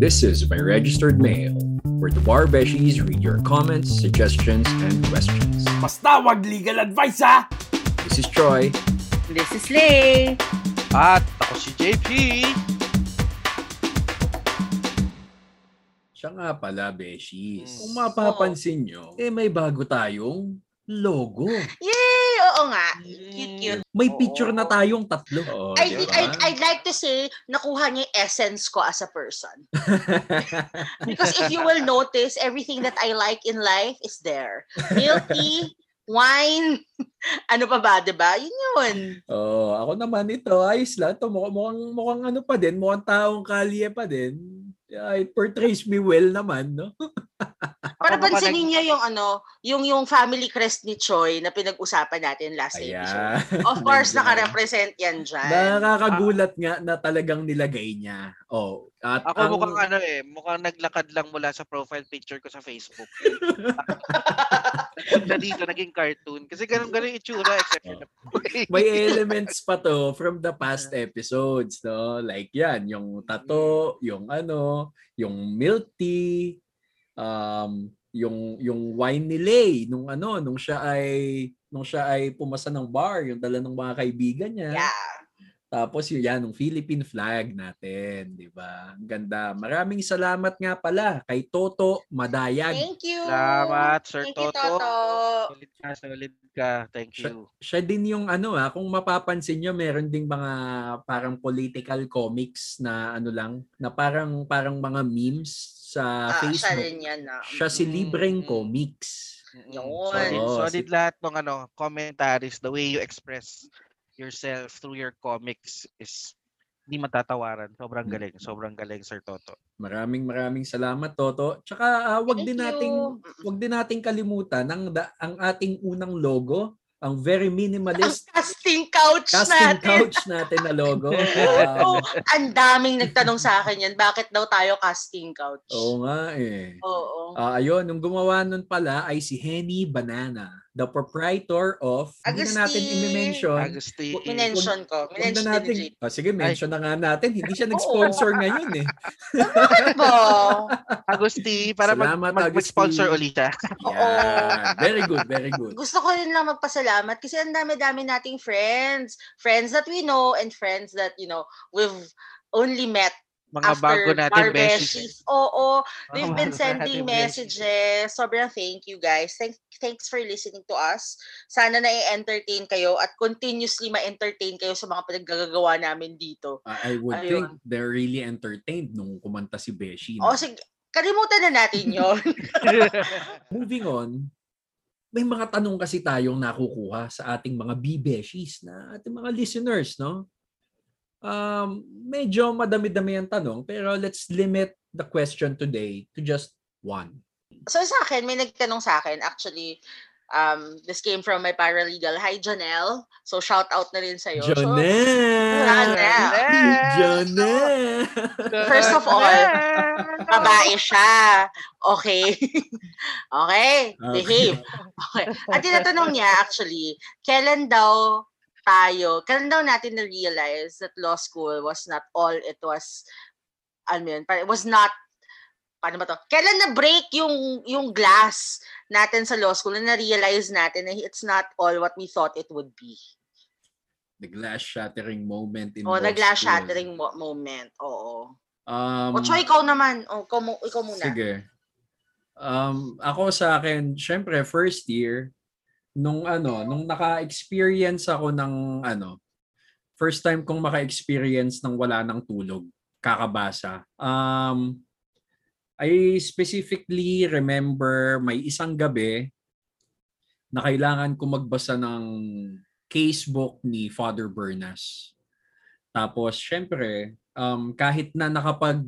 This is my registered mail, where the Bar Beshies read your comments, suggestions, and questions. Basta wag legal advice ha! This is Troy. This is Lay. At ako si JP. Siya nga pala, Beshies. Kung mapapansin nyo, eh may bago tayong logo. Yay! Oo nga. Cute, cute. May Oo. picture na tayong tatlo. Oh, I di think ba? I'd, I'd like to say nakuha niya yung essence ko as a person. Because if you will notice, everything that I like in life is there. Milk tea, wine, ano pa ba, di ba? Yun yun. oh, ako naman ito, ayos lang. Ito, mukhang, mukhang, mukhang ano pa din, mukhang taong kalye pa din. Yeah, it portrays me well naman, no? Para pansinin niyo yung ano, yung yung family crest ni Choi na pinag-usapan natin last episode. Ayan. Of course, naka-represent yan dyan. Nakakagulat nga na talagang nilagay niya. Oh, at Ako ang- mukhang ano eh, mukhang naglakad lang mula sa profile picture ko sa Facebook. na dito, naging cartoon. Kasi ganun ganun yung itsura, except for the may elements pa to from the past episodes, no? Like yan, yung tato, yung ano, yung milk tea, um, yung yung wine ni Lay nung ano, nung siya ay nung siya ay pumasa ng bar, yung dala ng mga kaibigan niya. Yeah. Tapos yun yan, yung Philippine flag natin, di ba? Ang ganda. Maraming salamat nga pala kay Toto Madayag. Thank you. Salamat, Sir Thank you, Toto. Toto. Solid ka, solid ka. Thank Siya, you. siya din yung ano ah, kung mapapansin nyo, meron ding mga parang political comics na ano lang, na parang parang mga memes sa Ah, siya Facebook. rin yan. ah. Siya si Libreng mm. Comics. Yun. Solid, solid si- lahat ng ano, commentaries, the way you express yourself through your comics is hindi matatawaran. Sobrang Mm. galing. Sobrang galing, Sir Toto. Maraming maraming salamat Toto. Tsaka ah, wag Thank din you. nating wag din nating kalimutan ang da- ang ating unang logo, ang very Ang minimalist casting couch casting natin. couch natin na logo. Um, Oo, ang daming nagtanong sa akin yan, bakit daw tayo casting couch? Oo nga eh. Oo. Ah, ayun, nung gumawa nun pala ay si Henny Banana, the proprietor of, hindi na natin Agustin. i-mention. Agustin. Minention ko. Minention na natin, oh, sige, mention na nga natin. Hindi siya nag-sponsor ngayon eh. JP. Bo. Agusti, para Salamat, mag, Agusti. sponsor ulit siya. Yan. Very good, very good. Gusto ko rin lang magpasalamat kasi ang dami-dami nating friends. Friends that we know and friends that, you know, we've only met Mga after bago natin messages. Oo. They've bago been sending messages. Sobrang thank you guys. Thank, thanks for listening to us. Sana na-entertain kayo at continuously ma-entertain kayo sa mga pinaggagawa namin dito. I I would Ayun. think they're really entertained nung kumanta si Beshi. O sige, kalimutan na natin yon. Moving on, may mga tanong kasi tayong nakukuha sa ating mga B-Beshies na ating mga listeners, no? Um, medyo madami-dami ang tanong, pero let's limit the question today to just one. so sa akin, may nagtanong sa akin. Actually, um, this came from my paralegal. Hi, Janelle. So shout out na rin sa'yo. So, Janelle! Janelle. Janelle! First of all, babae siya. Okay. okay. Behave. Okay. At tinatanong niya actually, kailan daw tayo, kailan daw natin na-realize that law school was not all it was, yun, parang it was not, paano ba to? Kailan na-break yung, yung glass natin sa law school na na-realize natin na it's not all what we thought it would be. The glass shattering moment in O, law the glass school. shattering mo- moment. Oo. Um, o, Choy, ikaw naman. O, ikaw, mu- ikaw muna. Sige. Um, ako sa akin, syempre first year nung ano, nung naka-experience ako ng ano, first time kong maka-experience ng wala ng tulog, kakabasa. Um, I specifically remember may isang gabi na kailangan ko magbasa ng casebook ni Father Bernas. Tapos, syempre, um, kahit na nakapag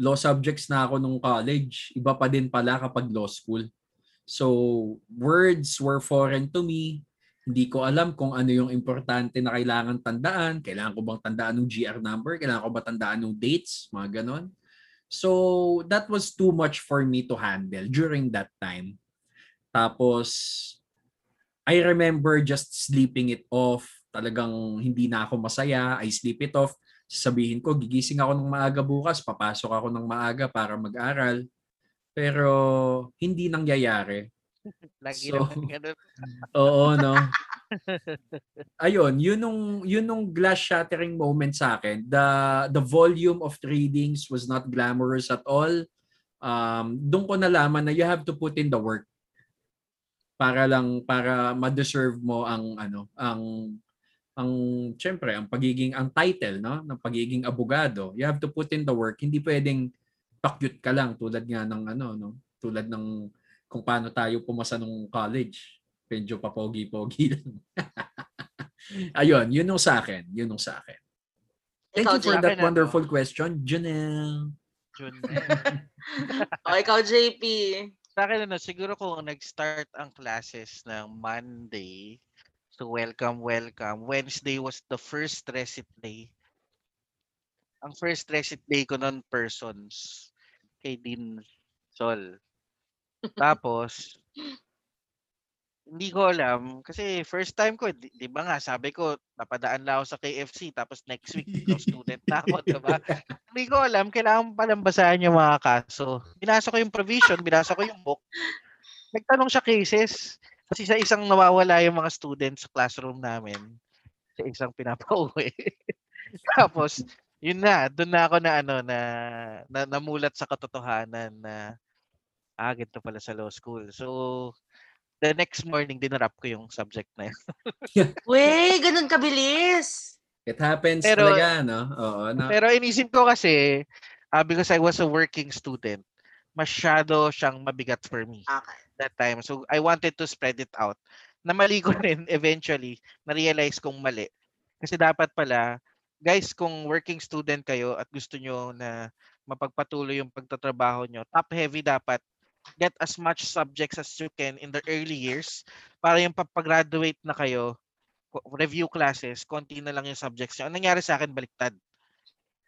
law subjects na ako nung college, iba pa din pala kapag law school. So, words were foreign to me. Hindi ko alam kung ano yung importante na kailangan tandaan. Kailangan ko bang tandaan ng GR number? Kailangan ko ba tandaan ng dates? Mga ganon. So, that was too much for me to handle during that time. Tapos, I remember just sleeping it off talagang hindi na ako masaya, I sleep it off. Sabihin ko, gigising ako ng maaga bukas, papasok ako ng maaga para mag-aral. Pero hindi nangyayari. Lagi So, naman ganun. Oo, no. Ayun, yun nung yun nung glass shattering moment sa akin. The the volume of readings was not glamorous at all. Um, doon ko nalaman na you have to put in the work para lang para ma-deserve mo ang ano, ang ang syempre ang pagiging ang title no ng pagiging abogado. You have to put in the work. Hindi pwedeng pakyut ka lang tulad nga ng ano no, tulad ng kung paano tayo pumasa nung college. Medyo papogi-pogi lang. Ayun, yun yung sa akin. Yun yung sa akin. Thank Ikaw, you for JP. that ano? wonderful question, Janelle. Yun. O, ikaw, JP. Sa akin, ano, siguro kung nag-start ang classes ng Monday, so welcome, welcome. Wednesday was the first recit day. Ang first recit day ko nun persons kay Dean Sol. Tapos, hindi ko alam kasi first time ko, di, di ba nga, sabi ko, napadaan lang ako sa KFC tapos next week, ikaw student na ako, di ba? Hindi ko alam, kailangan palang basahin yung mga kaso. Binasa ko yung provision, binasa ko yung book. Nagtanong siya cases. Kasi sa isang nawawala yung mga students sa classroom namin. Sa isang pinapauwi. Tapos, yun na, doon na ako na ano na, na namulat sa katotohanan na ah, ganito pala sa law school. So, the next morning dinarap ko yung subject na yun. Wey, ganun kabilis. It happens Pero- talaga, no? Oo, no? Pero inisip ko kasi, ah, because I was a working student, masyado siyang mabigat for me Okay. that time. So I wanted to spread it out. Na mali ko rin eventually, na-realize kong mali. Kasi dapat pala, guys, kung working student kayo at gusto nyo na mapagpatuloy yung pagtatrabaho nyo, top heavy dapat get as much subjects as you can in the early years para yung pag-graduate na kayo, review classes, konti na lang yung subjects nyo. Ang nangyari sa akin, baliktad.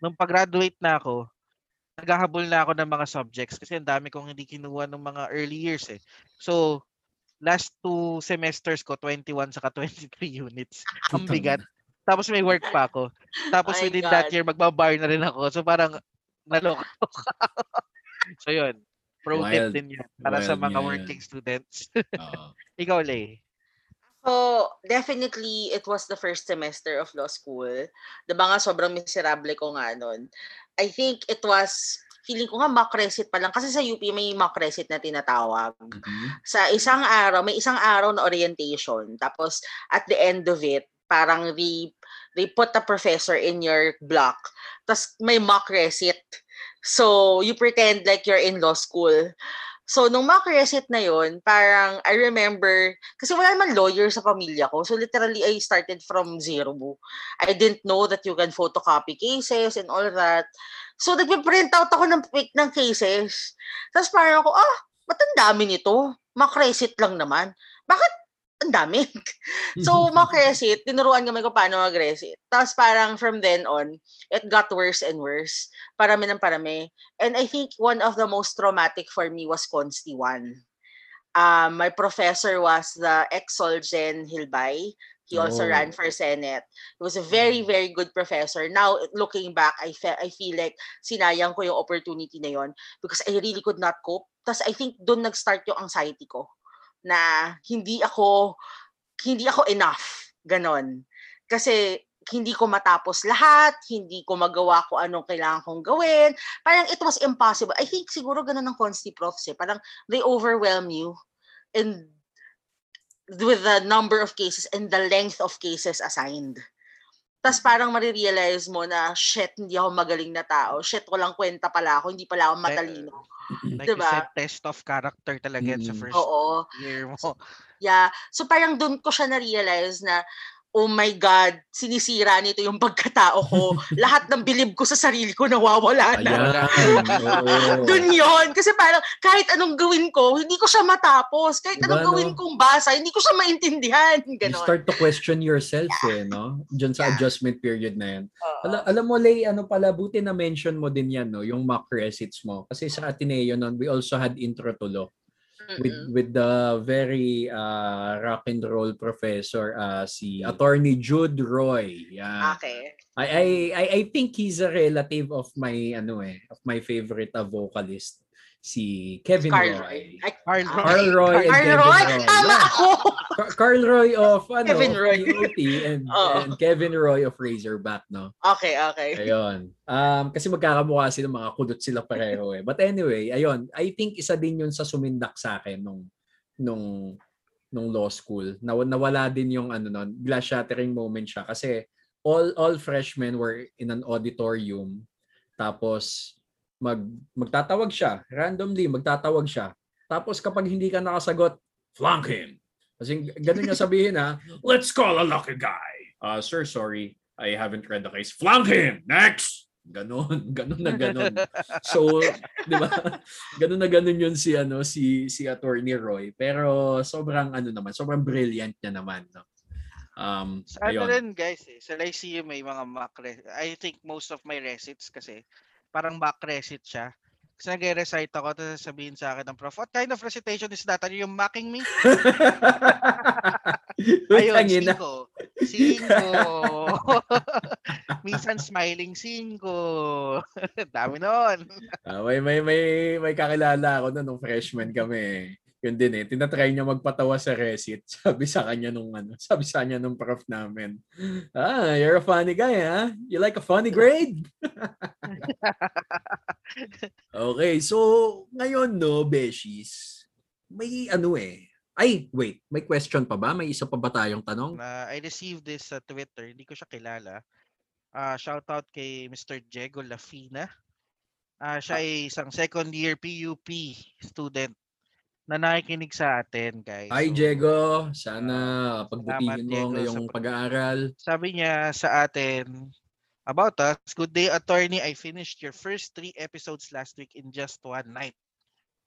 Nung pag-graduate na ako, naghahabol na ako ng mga subjects kasi ang dami kong hindi kinuha ng mga early years eh. So, last two semesters ko, 21 saka 23 units. Ang bigat. Tapos may work pa ako. Tapos My within that God. year, magbabar na rin ako. So parang naloko so yun. Pro tip Wild. din yan para sa mga yan. working students. Oo. Ikaw, Lay. So, definitely, it was the first semester of law school. Diba nga, sobrang miserable ko nga nun. I think it was, feeling ko nga mock recit pa lang. Kasi sa UP may mock recit na tinatawag. Mhm. Sa isang araw, may isang araw na orientation. Tapos, at the end of it, parang they, they put a professor in your block. Tapos, may mock recit. So, you pretend like you're in law school. So, nung mock recit na yon parang I remember, kasi wala naman lawyer sa pamilya ko. So, literally, I started from zero. I didn't know that you can photocopy cases and all that. So, nagpe-print out ako ng, ng cases. Tapos parang ako, ah, ba't ang nito? Mock recit lang naman. Bakit ang dami? so, mock recit, tinuruan kami ko paano mag-recit. Tapos parang from then on, it got worse and worse. Parami ng parami. And I think one of the most traumatic for me was Consti 1. Um, my professor was the ex-Solgen Hilbay. He also Oh. ran for Senate. He was a very, very good professor. Now, looking back, I, fe- I feel like sinayang ko yung opportunity na yon because I really could not cope. Tapos I think doon nag-start yung anxiety ko na hindi ako hindi ako enough. Ganon. Kasi hindi ko matapos lahat, hindi ko magawa ko anong kailangan kong gawin. Parang it was impossible. I think siguro ganun ng consti profs eh. Parang they overwhelm you and with the number of cases and the length of cases assigned. Tapos parang marirealize mo na, shit, hindi ako magaling na tao. Shit, walang kwenta pala ako. Hindi pala ako matalino. Like you Diba? said, test of character talaga yan sa Mm. first Oo. year mo. Yeah. So parang doon ko siya na-realize na, oh my God, sinisira nito yung pagkatao ko. Lahat ng bilib ko sa sarili ko nawawala na. Doon yon Kasi parang kahit anong gawin ko, hindi ko siya matapos. Kahit Diba, anong gawin no? kong basa, hindi ko siya maintindihan. You Ganon. start to question yourself eh, no? Diyan sa Yeah. adjustment period na yan. Oo. Ala, alam mo, Lay, ano pala, buti na mention mo din yan, no? Yung mock recits mo. Kasi sa Ateneo noon, we also had intro to law. With Mm-mm. with the very uh, rock and roll professor uh, si Attorney Jude Roy. Yeah. Okay. I, I I I think he's a relative of my ano eh, of my favorite uh, vocalist si Kevin Carl Roy. Roy. Ay, Carl ah, Carl Roy and Carl Kevin Roy? Roy. Tama ako! Carl Roy of ano, Kevin Roy. POT and, Oo. and Kevin Roy of Razorback, no? Okay, okay. Ayun. Um, kasi magkakamukha sila, mga kulot sila pareho eh. But anyway, ayun. I think isa din yun sa sumindak sa akin nung, nung, nung law school. Naw, nawala din yung ano nun, glass shattering moment siya. Kasi all, all freshmen were in an auditorium. Tapos, mag, magtatawag siya. Randomly, magtatawag siya. Tapos kapag hindi ka nakasagot, flank him. Kasi ganun niya sabihin ha, let's call a lucky guy. Uh, sir, sorry. I haven't read the case. Flank him! Next! Ganon, ganon na ganon. So, di ba? Ganon na ganon yun si ano si si Attorney Roy. Pero sobrang ano naman, sobrang brilliant niya naman, no. Um, Sa ano ayun. rin guys eh, sa Lyceum may mga mock I think most of my recits kasi parang mock recit siya. Kasi nag-recite ako, tapos sabihin sa akin ng prof, what kind of recitation is that? Are you mocking me? Ayun, cinco. Cinco. Minsan smiling cinco. Dami nun. Ah, may may may may kakilala ako noon nung freshman kami. Yun din eh. Tinatry niya magpatawa sa recit. Sabi sa kanya nung ano, sabi sa kanya nung prof namin. Ah, you're a funny guy, ha? You like a funny grade? okay, so ngayon no, Beshies, may ano eh. Ay, wait, may question pa ba? May isa pa ba tayong tanong? Na I received this sa Twitter, hindi ko siya kilala. Ah, shout out kay Mr. Diego Lafina. Ah, siya ay isang second year PUP student na nakikinig sa atin, guys. Hi, Diego. Sana salamat, pagbutihin mo ang sa iyong pag-aaral. Sabi niya sa atin about us, good day attorney, I finished your first three episodes last week in just one night.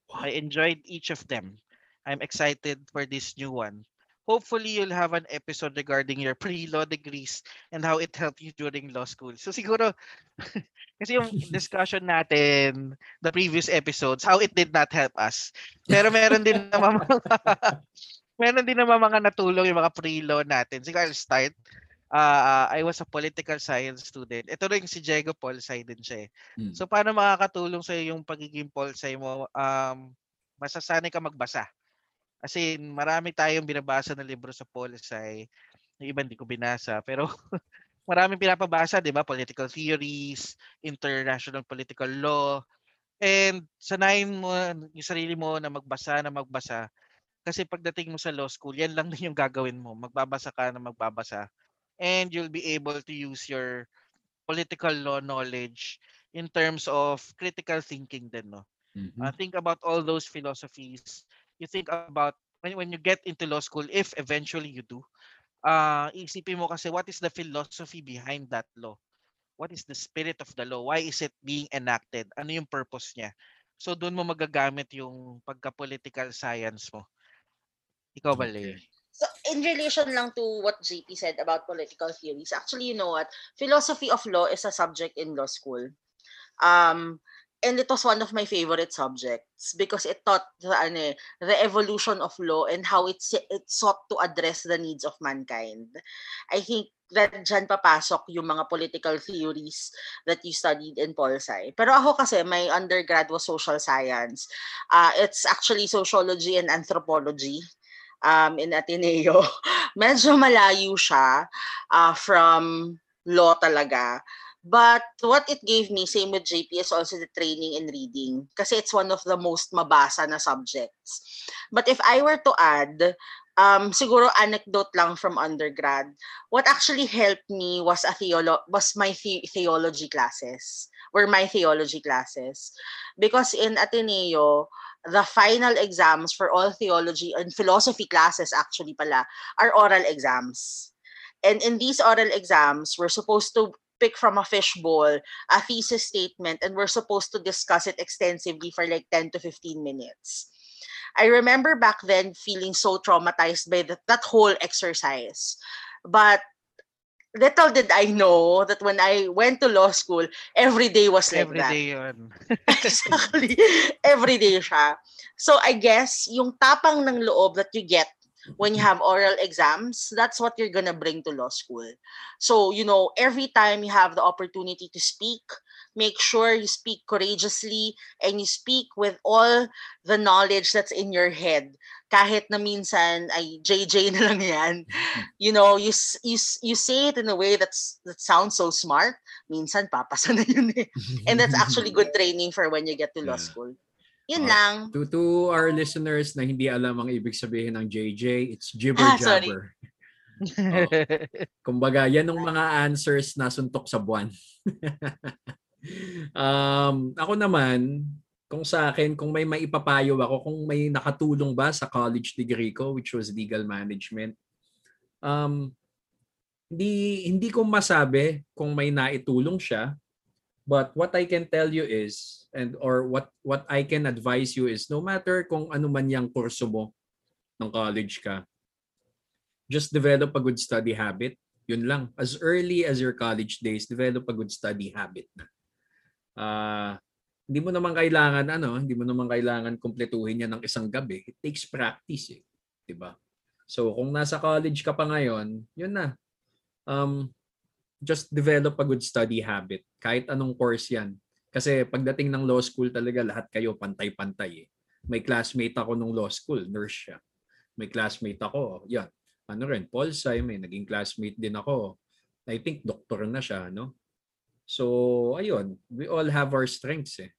I enjoyed each of them. I'm excited for this new one. Hopefully, you'll have an episode regarding your pre-law degrees and how it helped you during law school. So siguro, kasi yung discussion natin, the previous episodes, how it did not help us. Pero meron din naman mga, meron din naman mga natulong yung mga pre-law natin. Siguro I'll start. Uh, I was a political science student. Ito rin si Diego Polsci din siya eh. Hmm. So paano makakatulong sa yung pagiging Polsci mo? Um, masasanay ka magbasa. Kasi marami tayong binabasa na libro sa Polsci. Yung iba hindi ko binasa. Pero maraming pinapabasa, di ba? Political theories, international political law. And sanayin mo yung sarili mo na magbasa na magbasa. Kasi pagdating mo sa law school, yan lang din yung gagawin mo. Magbabasa ka na magbabasa. And you'll be able to use your political law knowledge in terms of critical thinking din, no? Mhm. Uh, think about all those philosophies. You think about when, when you get into law school, if eventually you do, uh, isipin mo kasi what is the philosophy behind that law? What is the spirit of the law? Why is it being enacted? Ano yung purpose niya? So doon mo magagamit yung pagka-political science mo. Ikaw ba, Okay. So, in relation lang to what JP said about political theories, actually, you know what? Philosophy of law is a subject in law school. Um, and it was one of my favorite subjects because it taught the, ano, eh, the evolution of law and how it, it sought to address the needs of mankind. I think that dyan papasok yung mga political theories that you studied in Pol Sci. Pero ako kasi, my undergrad was social science. Uh, it's actually sociology and anthropology um, in Ateneo. Medyo malayo siya uh, from law talaga. But what it gave me, same with JP, is also the training in reading. Kasi it's one of the most mabasa na subjects. But if I were to add, um, siguro anecdote lang from undergrad, what actually helped me was a theolo- was my the- theology classes, were my theology classes. Because in Ateneo, the final exams for all theology and philosophy classes actually pala are oral exams. And in these oral exams, we're supposed to pick from a fishbowl a thesis statement and we're supposed to discuss it extensively for like 10 to 15 minutes. I remember back then feeling so traumatized by that, that whole exercise. But little did I know that when I went to law school, every day was like Every that. day yun. exactly. Every day siya. So I guess yung tapang ng loob that you get when you have oral exams, that's what you're gonna bring to law school. So, you know, every time you have the opportunity to speak, make sure you speak courageously and you speak with all the knowledge that's in your head. Kahit na minsan ay JJ na lang yan. You know, you, you, you say it in a way that's that sounds so smart. Minsan papasa na yun eh. And that's actually good training for when you get to law school. Yun Oh, lang. To, to our listeners na hindi alam ang ibig sabihin ng JJ, it's jibber Ah, sorry. jabber. Kumbaga, yan ang mga answers na suntok sa buwan. um, ako naman, kung sa akin, kung may maipapayo ako, kung may nakatulong ba sa college degree ko, which was legal management, um, hindi, hindi ko masabi kung may naitulong siya. But what I can tell you is, and or what what I can advise you is, no matter kung ano man yung kurso mo ng college ka, just develop a good study habit. Yun lang. As early as your college days, develop a good study habit na. Ah, hindi mo naman kailangan ano, hindi mo naman kailangan kumpletuhin yan ng isang gabi. It takes practice eh, 'di ba? So kung nasa college ka pa ngayon, yun na. Um just develop a good study habit kahit anong course 'yan. Kasi pagdating ng law school talaga lahat kayo pantay-pantay eh. May classmate ako nung law school, nurse siya. May classmate ako, yan, ano rin, Paul Sai, may naging classmate din ako. I think doctor na siya, no? So, ayun, we all have our strengths eh.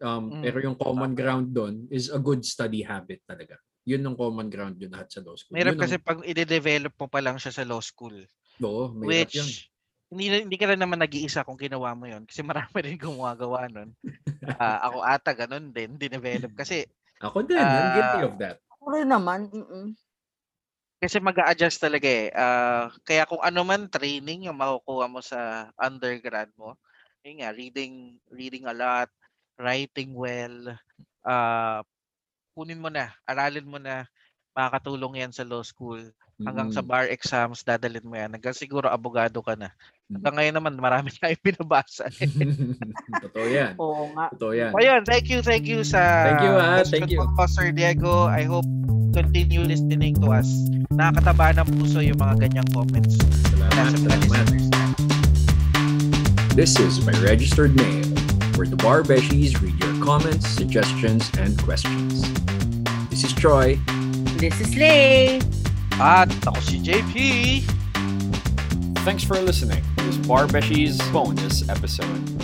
Um, Mm, pero yung common ground doon is a good study habit talaga. Yun yung common ground yun lahat sa law school. Mahirap Yun ang- kasi pag i-develop mo pa lang siya sa law school. Oo, mahirap Which. Hindi, hindi ka rin naman nag-iisa kung ginawa mo yon Kasi marami rin gumagawa nun. Ah, ako ata ganun din, dinevelop. Kasi Ako din, I'm guilty Ah, of that. Ako rin naman. mm-mm. kasi mag adjust talaga eh. Ah, kaya kung ano man training yung makukuha mo sa undergrad mo, yun nga, reading, reading a lot, writing well, ah kunin mo na, aralin mo na, makakatulong yan sa law school. Hanggang sa Mm. bar exams, dadalin mo yan. Hanggang siguro abogado ka na. Mm. Hanggang ngayon naman, marami tayong binabasa. Totoo yan. Oo nga. Totoo yan. O yun, thank you, thank you sa Thank you, ah. Best Thank you. Talk, Sir Diego. I hope continue listening to us. Nakakataba ng puso yung mga ganyang comments. Salamat, sa salamat. This is my registered mail, where the Bar Beshies read your comments, suggestions, and questions. This is Troy. This is Lay. JP. Thanks for listening this Bar Beshies bonus episode.